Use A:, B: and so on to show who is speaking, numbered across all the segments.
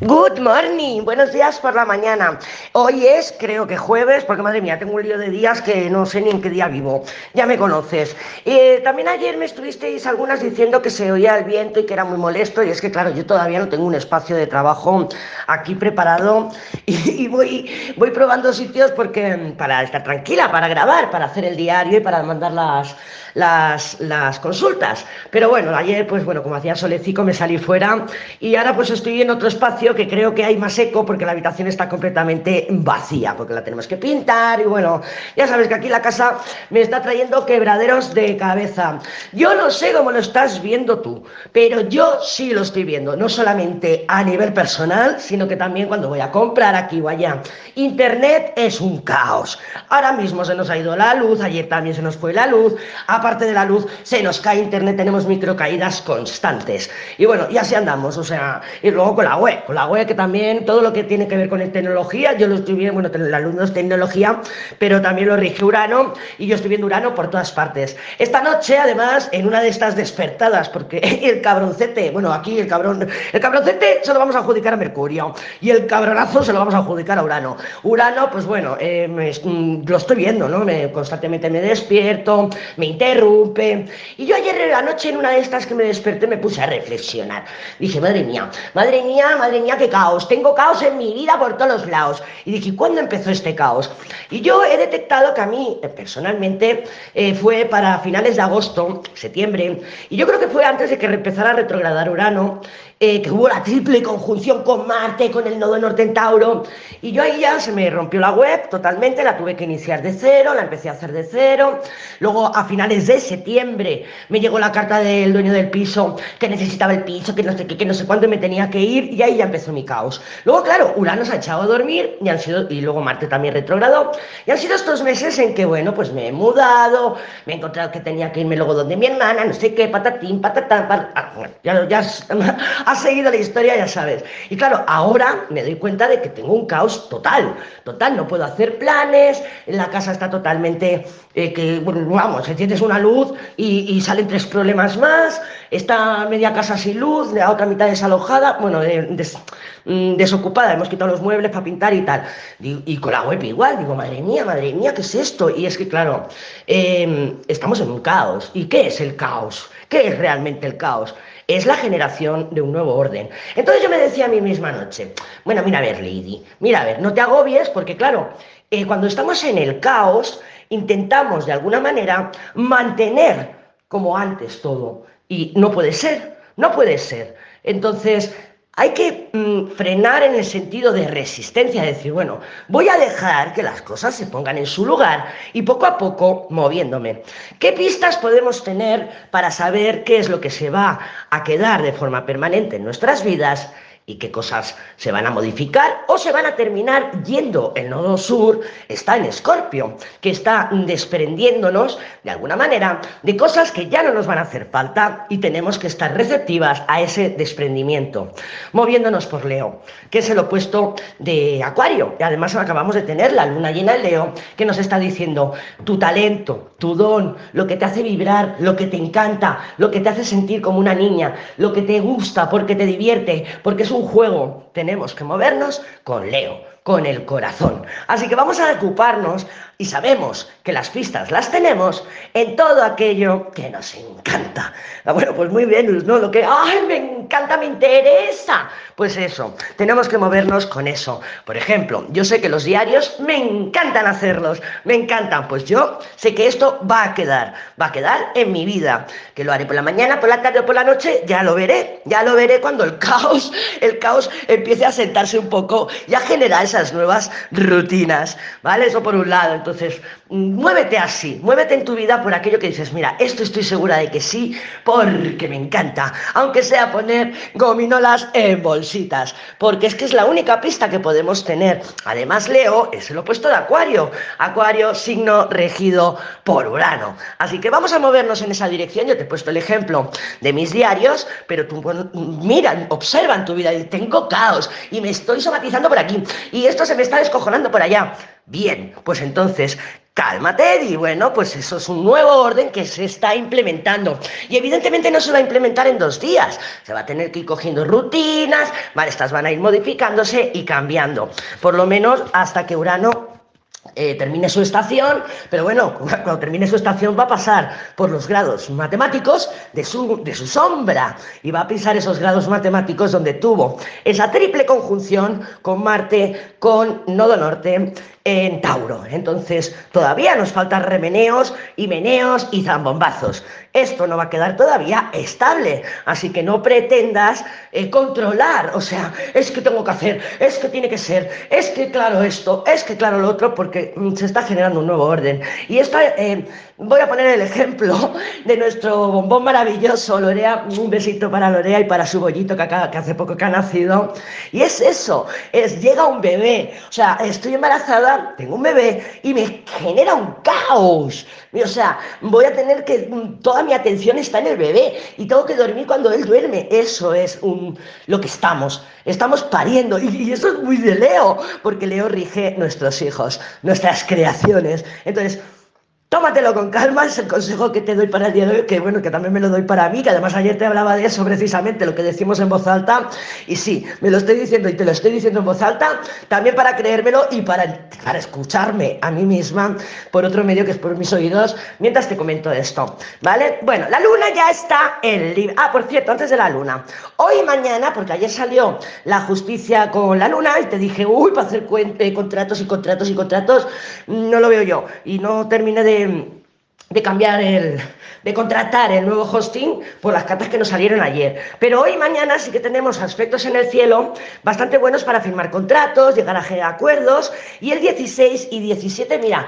A: Good morning, buenos días por la mañana. Hoy es, creo que jueves, porque madre mía, tengo un lío de días que no sé ni en qué día vivo. Ya me conoces. Eh, también ayer me estuvisteis algunas diciendo que se oía el viento y que era muy molesto, y es que, claro, yo todavía no tengo un espacio de trabajo aquí preparado y, voy, voy probando sitios porque para estar tranquila, para grabar, para hacer el diario y para mandar las, las, consultas. Pero bueno, ayer, pues bueno, como hacía solecico, me salí fuera y ahora pues estoy en otro espacio que creo que hay más eco porque la habitación está completamente vacía, porque la tenemos que pintar y bueno, ya sabes que aquí la casa me está trayendo quebraderos de cabeza. Yo no sé cómo lo estás viendo tú, pero yo sí lo estoy viendo, no solamente a nivel personal, sino que también cuando voy a comprar aquí o allá. Internet es un caos. Ahora mismo se nos ha ido la luz, ayer también se nos fue la luz, aparte de la luz se nos cae internet, tenemos microcaídas constantes. Y bueno, y así andamos, o sea, y luego con la web, con la web que también todo lo que tiene que ver con tecnología, yo lo estoy viendo, bueno, la luz no es tecnología, pero también lo rige Urano y yo estoy viendo Urano por todas partes. Esta noche, además, en una de estas despertadas, porque el cabroncete, bueno, aquí el cabrón, el cabroncete se lo vamos a adjudicar a Mercurio y el cabronazo se lo vamos a adjudicar a Urano. Urano, pues bueno, eh, me, lo estoy viendo, ¿no? Me, constantemente me despierto, me Y yo ayer anoche en una de estas que me desperté me puse a reflexionar. Dije, madre mía, madre mía, madre mía, qué caos. Tengo caos en mi vida por todos lados. Y dije, ¿cuándo empezó este caos? Y yo he detectado que a mí, eh, personalmente, eh, fue para finales de agosto, septiembre, y yo creo que fue antes de que empezara a retrogradar Urano, eh, que hubo la triple conjunción con Marte, con el nodo norte en Tauro, y yo ahí ya se me rompió la web totalmente, la tuve que iniciar de cero, la empecé a hacer de cero, luego a finales de septiembre me llegó la carta del dueño del piso que necesitaba el piso, que no sé qué, que no sé cuándo me tenía que ir, y ahí ya empezó mi caos. Luego, claro, Urano se ha echado a dormir, y, han sido, y luego Marte también retrogradó, y han sido estos meses en que, bueno, pues me he mudado, me he encontrado que tenía que irme luego donde mi hermana, no sé qué, patatín, patatán, pat... ah, ya, ya has seguido la historia, ya sabes. Y claro, ahora me doy cuenta de que tengo un caos total, total, no puedo hacer planes, la casa está totalmente, eh, que, bueno, vamos, enciendes una luz y, salen tres problemas más, está media casa sin luz, la otra mitad desalojada, bueno, des, mm, desocupada, hemos quitado los muebles para pintar y tal. Y, con la web igual, digo, madre mía, madre mía, ¿qué es esto? Y es que, claro, eh, estamos en un caos. ¿Y qué es el caos? ¿Qué es realmente el caos? Es la generación de un nuevo orden. Entonces yo me decía a mí misma anoche, bueno, mira a ver, Lady, mira a ver, no te agobies porque claro, eh, cuando estamos en el caos, intentamos de alguna manera mantener como antes todo. Y no puede ser, no puede ser. Entonces, hay que mmm, frenar en el sentido de resistencia, decir, bueno, voy a dejar que las cosas se pongan en su lugar y poco a poco moviéndome. ¿Qué pistas podemos tener para saber qué es lo que se va a quedar de forma permanente en nuestras vidas? Y qué cosas se van a modificar o se van a terminar yendo. El nodo sur está en Escorpio, que está desprendiéndonos de alguna manera de cosas que ya no nos van a hacer falta y tenemos que estar receptivas a ese desprendimiento. Moviéndonos por Leo, que es el opuesto de Acuario. Y además acabamos de tener la luna llena en Leo, que nos está diciendo tu talento, tu don, lo que te hace vibrar, lo que te encanta, lo que te hace sentir como una niña, lo que te gusta porque te divierte, porque es un juego, tenemos que movernos con Leo, con el corazón. Así que vamos a ocuparnos y sabemos que las pistas las tenemos en todo aquello que nos encanta. Ah, bueno, pues muy bien, ¿no? Lo que, ¡ay, me encanta, me interesa! Pues eso, tenemos que movernos con eso. Por ejemplo, yo sé que los diarios me encantan hacerlos, me encantan. Pues yo sé que esto va a quedar, va a quedar en mi vida. Que lo haré por la mañana, por la tarde o por la noche, ya lo veré, ya lo veré cuando el caos, el caos empiece a sentarse un poco y a generar esas nuevas rutinas, ¿vale? Eso por un lado. Entonces, muévete así, muévete en tu vida por aquello que dices, mira, esto estoy segura de que sí, porque me encanta, aunque sea poner gominolas en bolsitas, porque es que es la única pista que podemos tener. Además, Leo es el opuesto de Acuario, Acuario signo regido por Urano. Así que vamos a movernos en esa dirección, yo te he puesto el ejemplo de mis diarios, pero tú mira, observa en tu vida y tengo caos y me estoy somatizando por aquí y esto se me está descojonando por allá. Bien, pues entonces cálmate y bueno, pues eso es un nuevo orden que se está implementando. Y evidentemente no se va a implementar en dos días, se va a tener que ir cogiendo rutinas, vale, estas van a ir modificándose y cambiando, por lo menos hasta que Urano eh, termine su estación, pero bueno, cuando termine su estación va a pasar por los grados matemáticos de su, de su sombra. Y va a pisar esos grados matemáticos donde tuvo esa triple conjunción con Marte, con Nodo Norte en Tauro. Entonces, todavía nos faltan remeneos y meneos y zambombazos. Esto no va a quedar todavía estable, así que no pretendas eh, controlar, o sea, es que tengo que hacer, es que tiene que ser, es que claro esto, es que claro lo otro, porque mm, se está generando un nuevo orden. Y esto eh, Voy a poner el ejemplo de nuestro bombón maravilloso, Lorea. Un besito para Lorea y para su bollito que, que hace poco que ha nacido. Y es eso, es llega un bebé. O sea, estoy embarazada, tengo un bebé y me genera un caos. O sea, voy a tener que, toda mi atención está en el bebé y tengo que dormir cuando él duerme. Eso es un, lo que estamos. Estamos pariendo y eso es muy de Leo, porque Leo rige nuestros hijos, nuestras creaciones. Entonces, Tómatelo con calma, es el consejo que te doy para el día de hoy, que bueno, que también me lo doy para mí, que además ayer te hablaba de eso precisamente, lo que decimos en voz alta, y sí, me lo estoy diciendo y te lo estoy diciendo en voz alta, también para creérmelo y para, para escucharme a mí misma por otro medio que es por mis oídos, mientras te comento esto, ¿vale? Bueno, la luna ya está en libre. Ah, por cierto, antes de la luna, hoy y mañana, porque ayer salió la justicia con la luna y te dije, uy, para hacer contratos y contratos y contratos, no lo veo yo, y no terminé de de, cambiar el, de contratar el nuevo hosting por las cartas que nos salieron ayer. Pero hoy mañana sí que tenemos aspectos en el cielo bastante buenos para firmar contratos, llegar a acuerdos. Y el 16 y 17, mira,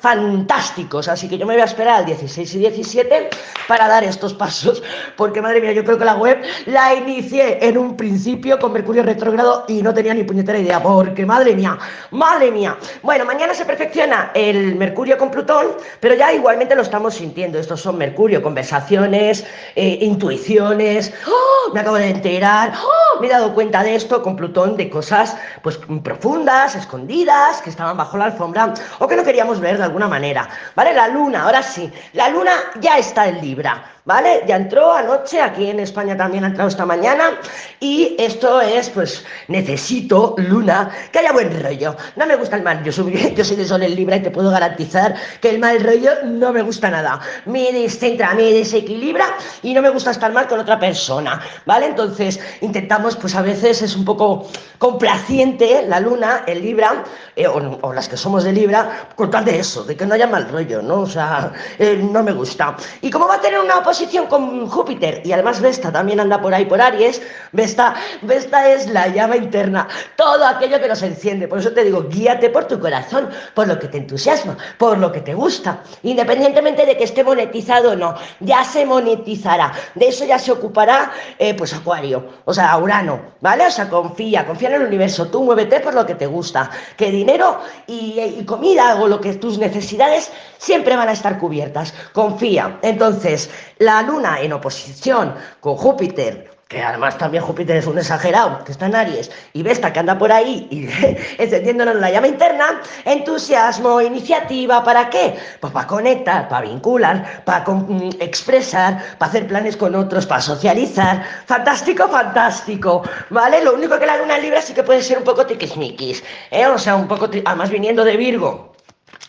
A: fantásticos. Así que yo me voy a esperar al 16 y 17 para dar estos pasos. Porque madre mía, yo creo que la web la inicié en un principio con Mercurio retrógrado y no tenía ni puñetera idea. Porque madre mía, madre mía. Bueno, mañana se perfecciona el Mercurio con Plutón, pero ya igualmente lo estamos sin estos son Mercurio, conversaciones, eh, intuiciones. ¡Oh! Me acabo de enterar. ¡Oh! Me he dado cuenta de esto con Plutón, de cosas pues profundas, escondidas, que estaban bajo la alfombra o que no queríamos ver de alguna manera. ¿Vale? La luna, ahora sí. La luna ya está en Libra. ¿Vale? Ya entró anoche, aquí en España también ha entrado esta mañana, y esto es, pues, necesito, Luna, que haya buen rollo. No me gusta el mal, yo soy, yo soy de Sol en Libra y te puedo garantizar que el mal rollo no me gusta nada. Me descentra, me desequilibra y no me gusta estar mal con otra persona, ¿vale? Entonces, intentamos, pues a veces es un poco complaciente la Luna en Libra, eh, o, las que somos de Libra, con tal de eso, de que no haya mal rollo, ¿no? O sea, eh, no me gusta. Y como va a tener una oposición con Júpiter y además Vesta también anda por ahí por Aries, Vesta, Vesta es la llama interna, todo aquello que nos enciende. Por eso te digo, guíate por tu corazón, por lo que te entusiasma, por lo que te gusta, independientemente de que esté monetizado o no, ya se monetizará. De eso ya se ocupará, eh, pues Acuario, o sea, Urano, ¿vale? O sea, confía, confía en el universo, tú muévete por lo que te gusta, que dinero y, comida o lo que tus necesidades siempre van a estar cubiertas. Confía. Entonces, la Luna en oposición con Júpiter, que además también Júpiter es un exagerado, que está en Aries, y Vesta que anda por ahí y encendiéndonos la llama interna, entusiasmo, iniciativa, ¿para qué? Pues para conectar, para vincular, para mm, expresar, para hacer planes con otros, para socializar. Fantástico, fantástico, ¿vale? Lo único que la luna libre sí que puede ser un poco tiquismiquis, ¿eh? O sea, un poco, además viniendo de Virgo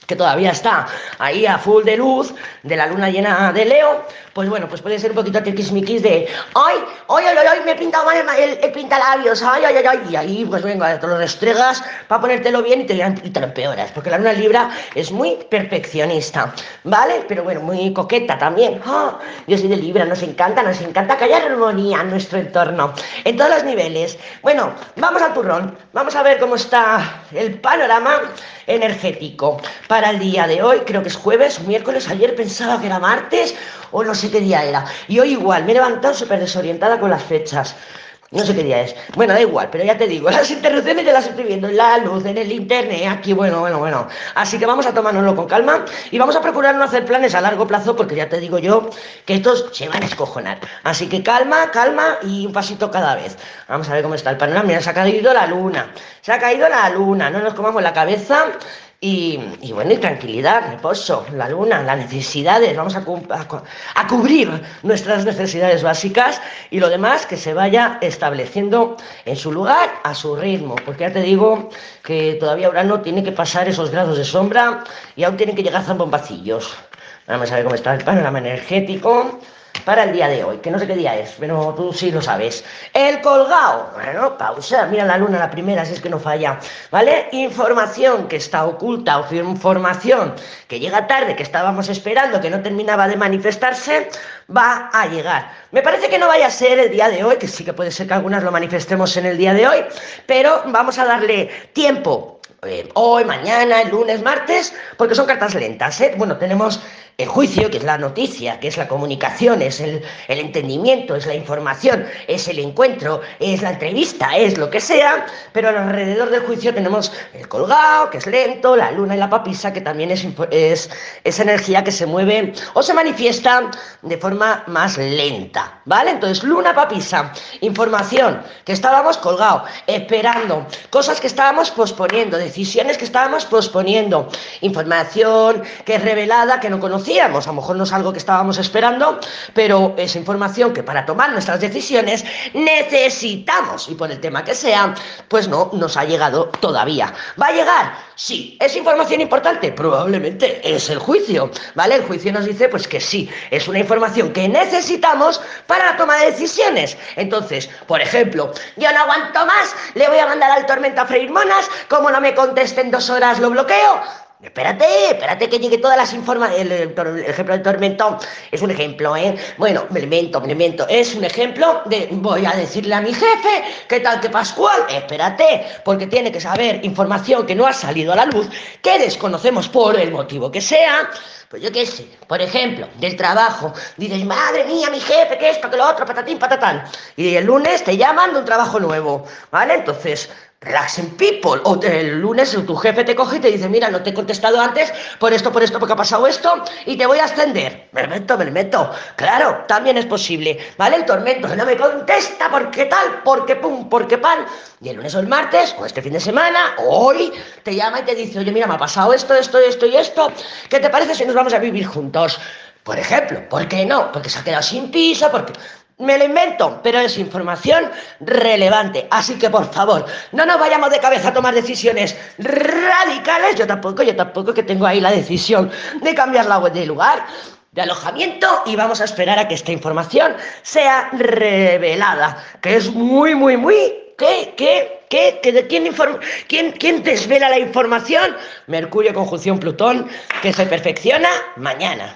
A: que todavía está ahí a full de luz, de la luna llena de Leo, pues bueno, pues puede ser un poquito tiquismiquis de ¡ay! ¡ay, ay, ay! Me he pintado mal el, el, pintalabios, ¡ay, ay, ay, ay! Y ahí, pues venga, te lo restregas para ponértelo bien y te, y te lo empeoras, porque la luna libra es muy perfeccionista, ¿vale? Pero bueno, muy coqueta también. ¡Ah! Yo soy de Libra, nos encanta, nos encanta que haya armonía en nuestro entorno, en todos los niveles. Bueno, vamos al turrón, vamos a ver cómo está el panorama energético para el día de hoy. Creo que es jueves, miércoles. Ayer pensaba que era martes o no sé qué día era. Y hoy igual, me he levantado súper desorientada con las fechas. No sé qué día es. Bueno, da igual, pero ya te digo, las interrupciones ya las estoy viendo en la luz, en el internet, aquí, bueno, bueno, bueno. Así que vamos a tomárnoslo con calma y vamos a procurar no hacer planes a largo plazo porque ya te digo yo que estos se van a escojonar. Así que calma, calma y un pasito cada vez. Vamos a ver cómo está el panorama. Mira, se ha caído la luna. Se ha caído la luna. No nos comamos la cabeza y, bueno, y tranquilidad, reposo, la luna, las necesidades, vamos a, a, cubrir nuestras necesidades básicas y lo demás que se vaya estableciendo en su lugar, a su ritmo, porque ya te digo que todavía Urano tiene que pasar esos grados de sombra y aún tienen que llegar zambombacillos. Vamos a ver cómo está el panorama energético para el día de hoy, que no sé qué día es, pero tú sí lo sabes. El colgado, bueno, pausa, mira la luna la primera, si es que no falla, ¿vale? Información que está oculta o información que llega tarde, que estábamos esperando, que no terminaba de manifestarse, va a llegar. Me parece que no vaya a ser el día de hoy, que sí que puede ser que algunas lo manifestemos en el día de hoy, pero vamos a darle tiempo eh, hoy, mañana, el lunes, martes, porque son cartas lentas. ¿eh? Bueno, tenemos el juicio, que es la noticia, que es la comunicación, es el, entendimiento, es la información, es el encuentro, es la entrevista, es lo que sea, pero alrededor del juicio tenemos el colgado, que es lento, la luna y la papisa, que también es, es, es energía que se mueve o se manifiesta de forma más lenta, ¿vale? Entonces, luna, papisa, información, que estábamos colgados, esperando, cosas que estábamos posponiendo, decisiones que estábamos posponiendo, información que es revelada, que no conocemos a lo mejor no es algo que estábamos esperando, pero es información que para tomar nuestras decisiones necesitamos, y por el tema que sea, pues no nos ha llegado todavía. ¿Va a llegar? Sí. ¿Es información importante? Probablemente es el juicio, ¿vale? El juicio nos dice pues que sí, es una información que necesitamos para la toma de decisiones. Entonces, por ejemplo, yo no aguanto más, le voy a mandar al tormento a freír monas, como no me conteste en dos horas lo bloqueo, Espérate, espérate que llegue todas las informaciones. El, ejemplo del tormentón es un ejemplo, ¿eh? Bueno, me invento, me invento. Es un ejemplo de voy a decirle a mi jefe, ¿qué tal que Pascual? Espérate, porque tiene que saber información que no ha salido a la luz, que desconocemos por el motivo que sea. Pues yo qué sé, por ejemplo, del trabajo. Dices, madre mía, mi jefe, que esto, que lo otro, patatín, patatán. Y el lunes te llaman de un trabajo nuevo, ¿vale? Entonces, Relaxing people. O el lunes tu jefe te coge y te dice, mira, no te he contestado antes por esto, por esto, porque ha pasado esto, y te voy a ascender. Me meto, me meto. Claro, también es posible. ¿Vale? El tormento no me contesta, porque tal, porque pum, porque pan. Y el lunes o el martes, o este fin de semana, hoy, te llama y te dice, oye, mira, me ha pasado esto, esto, esto y esto. ¿Qué te parece si nos vamos a vivir juntos? Por ejemplo, ¿por qué no? Porque se ha quedado sin piso, porque me lo invento, pero es información relevante. Así que por favor, no nos vayamos de cabeza a tomar decisiones radicales. Yo tampoco, yo tampoco que tengo ahí la decisión de cambiar la web de lugar de alojamiento y vamos a esperar a que esta información sea revelada, que es muy, muy, muy... ¿Qué? ¿Qué? ¿Qué? ¿Qué? ¿Quién, ¿Quién, ¿Quién desvela la información? Mercurio conjunción Plutón, que se perfecciona mañana.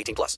B: 18 plus.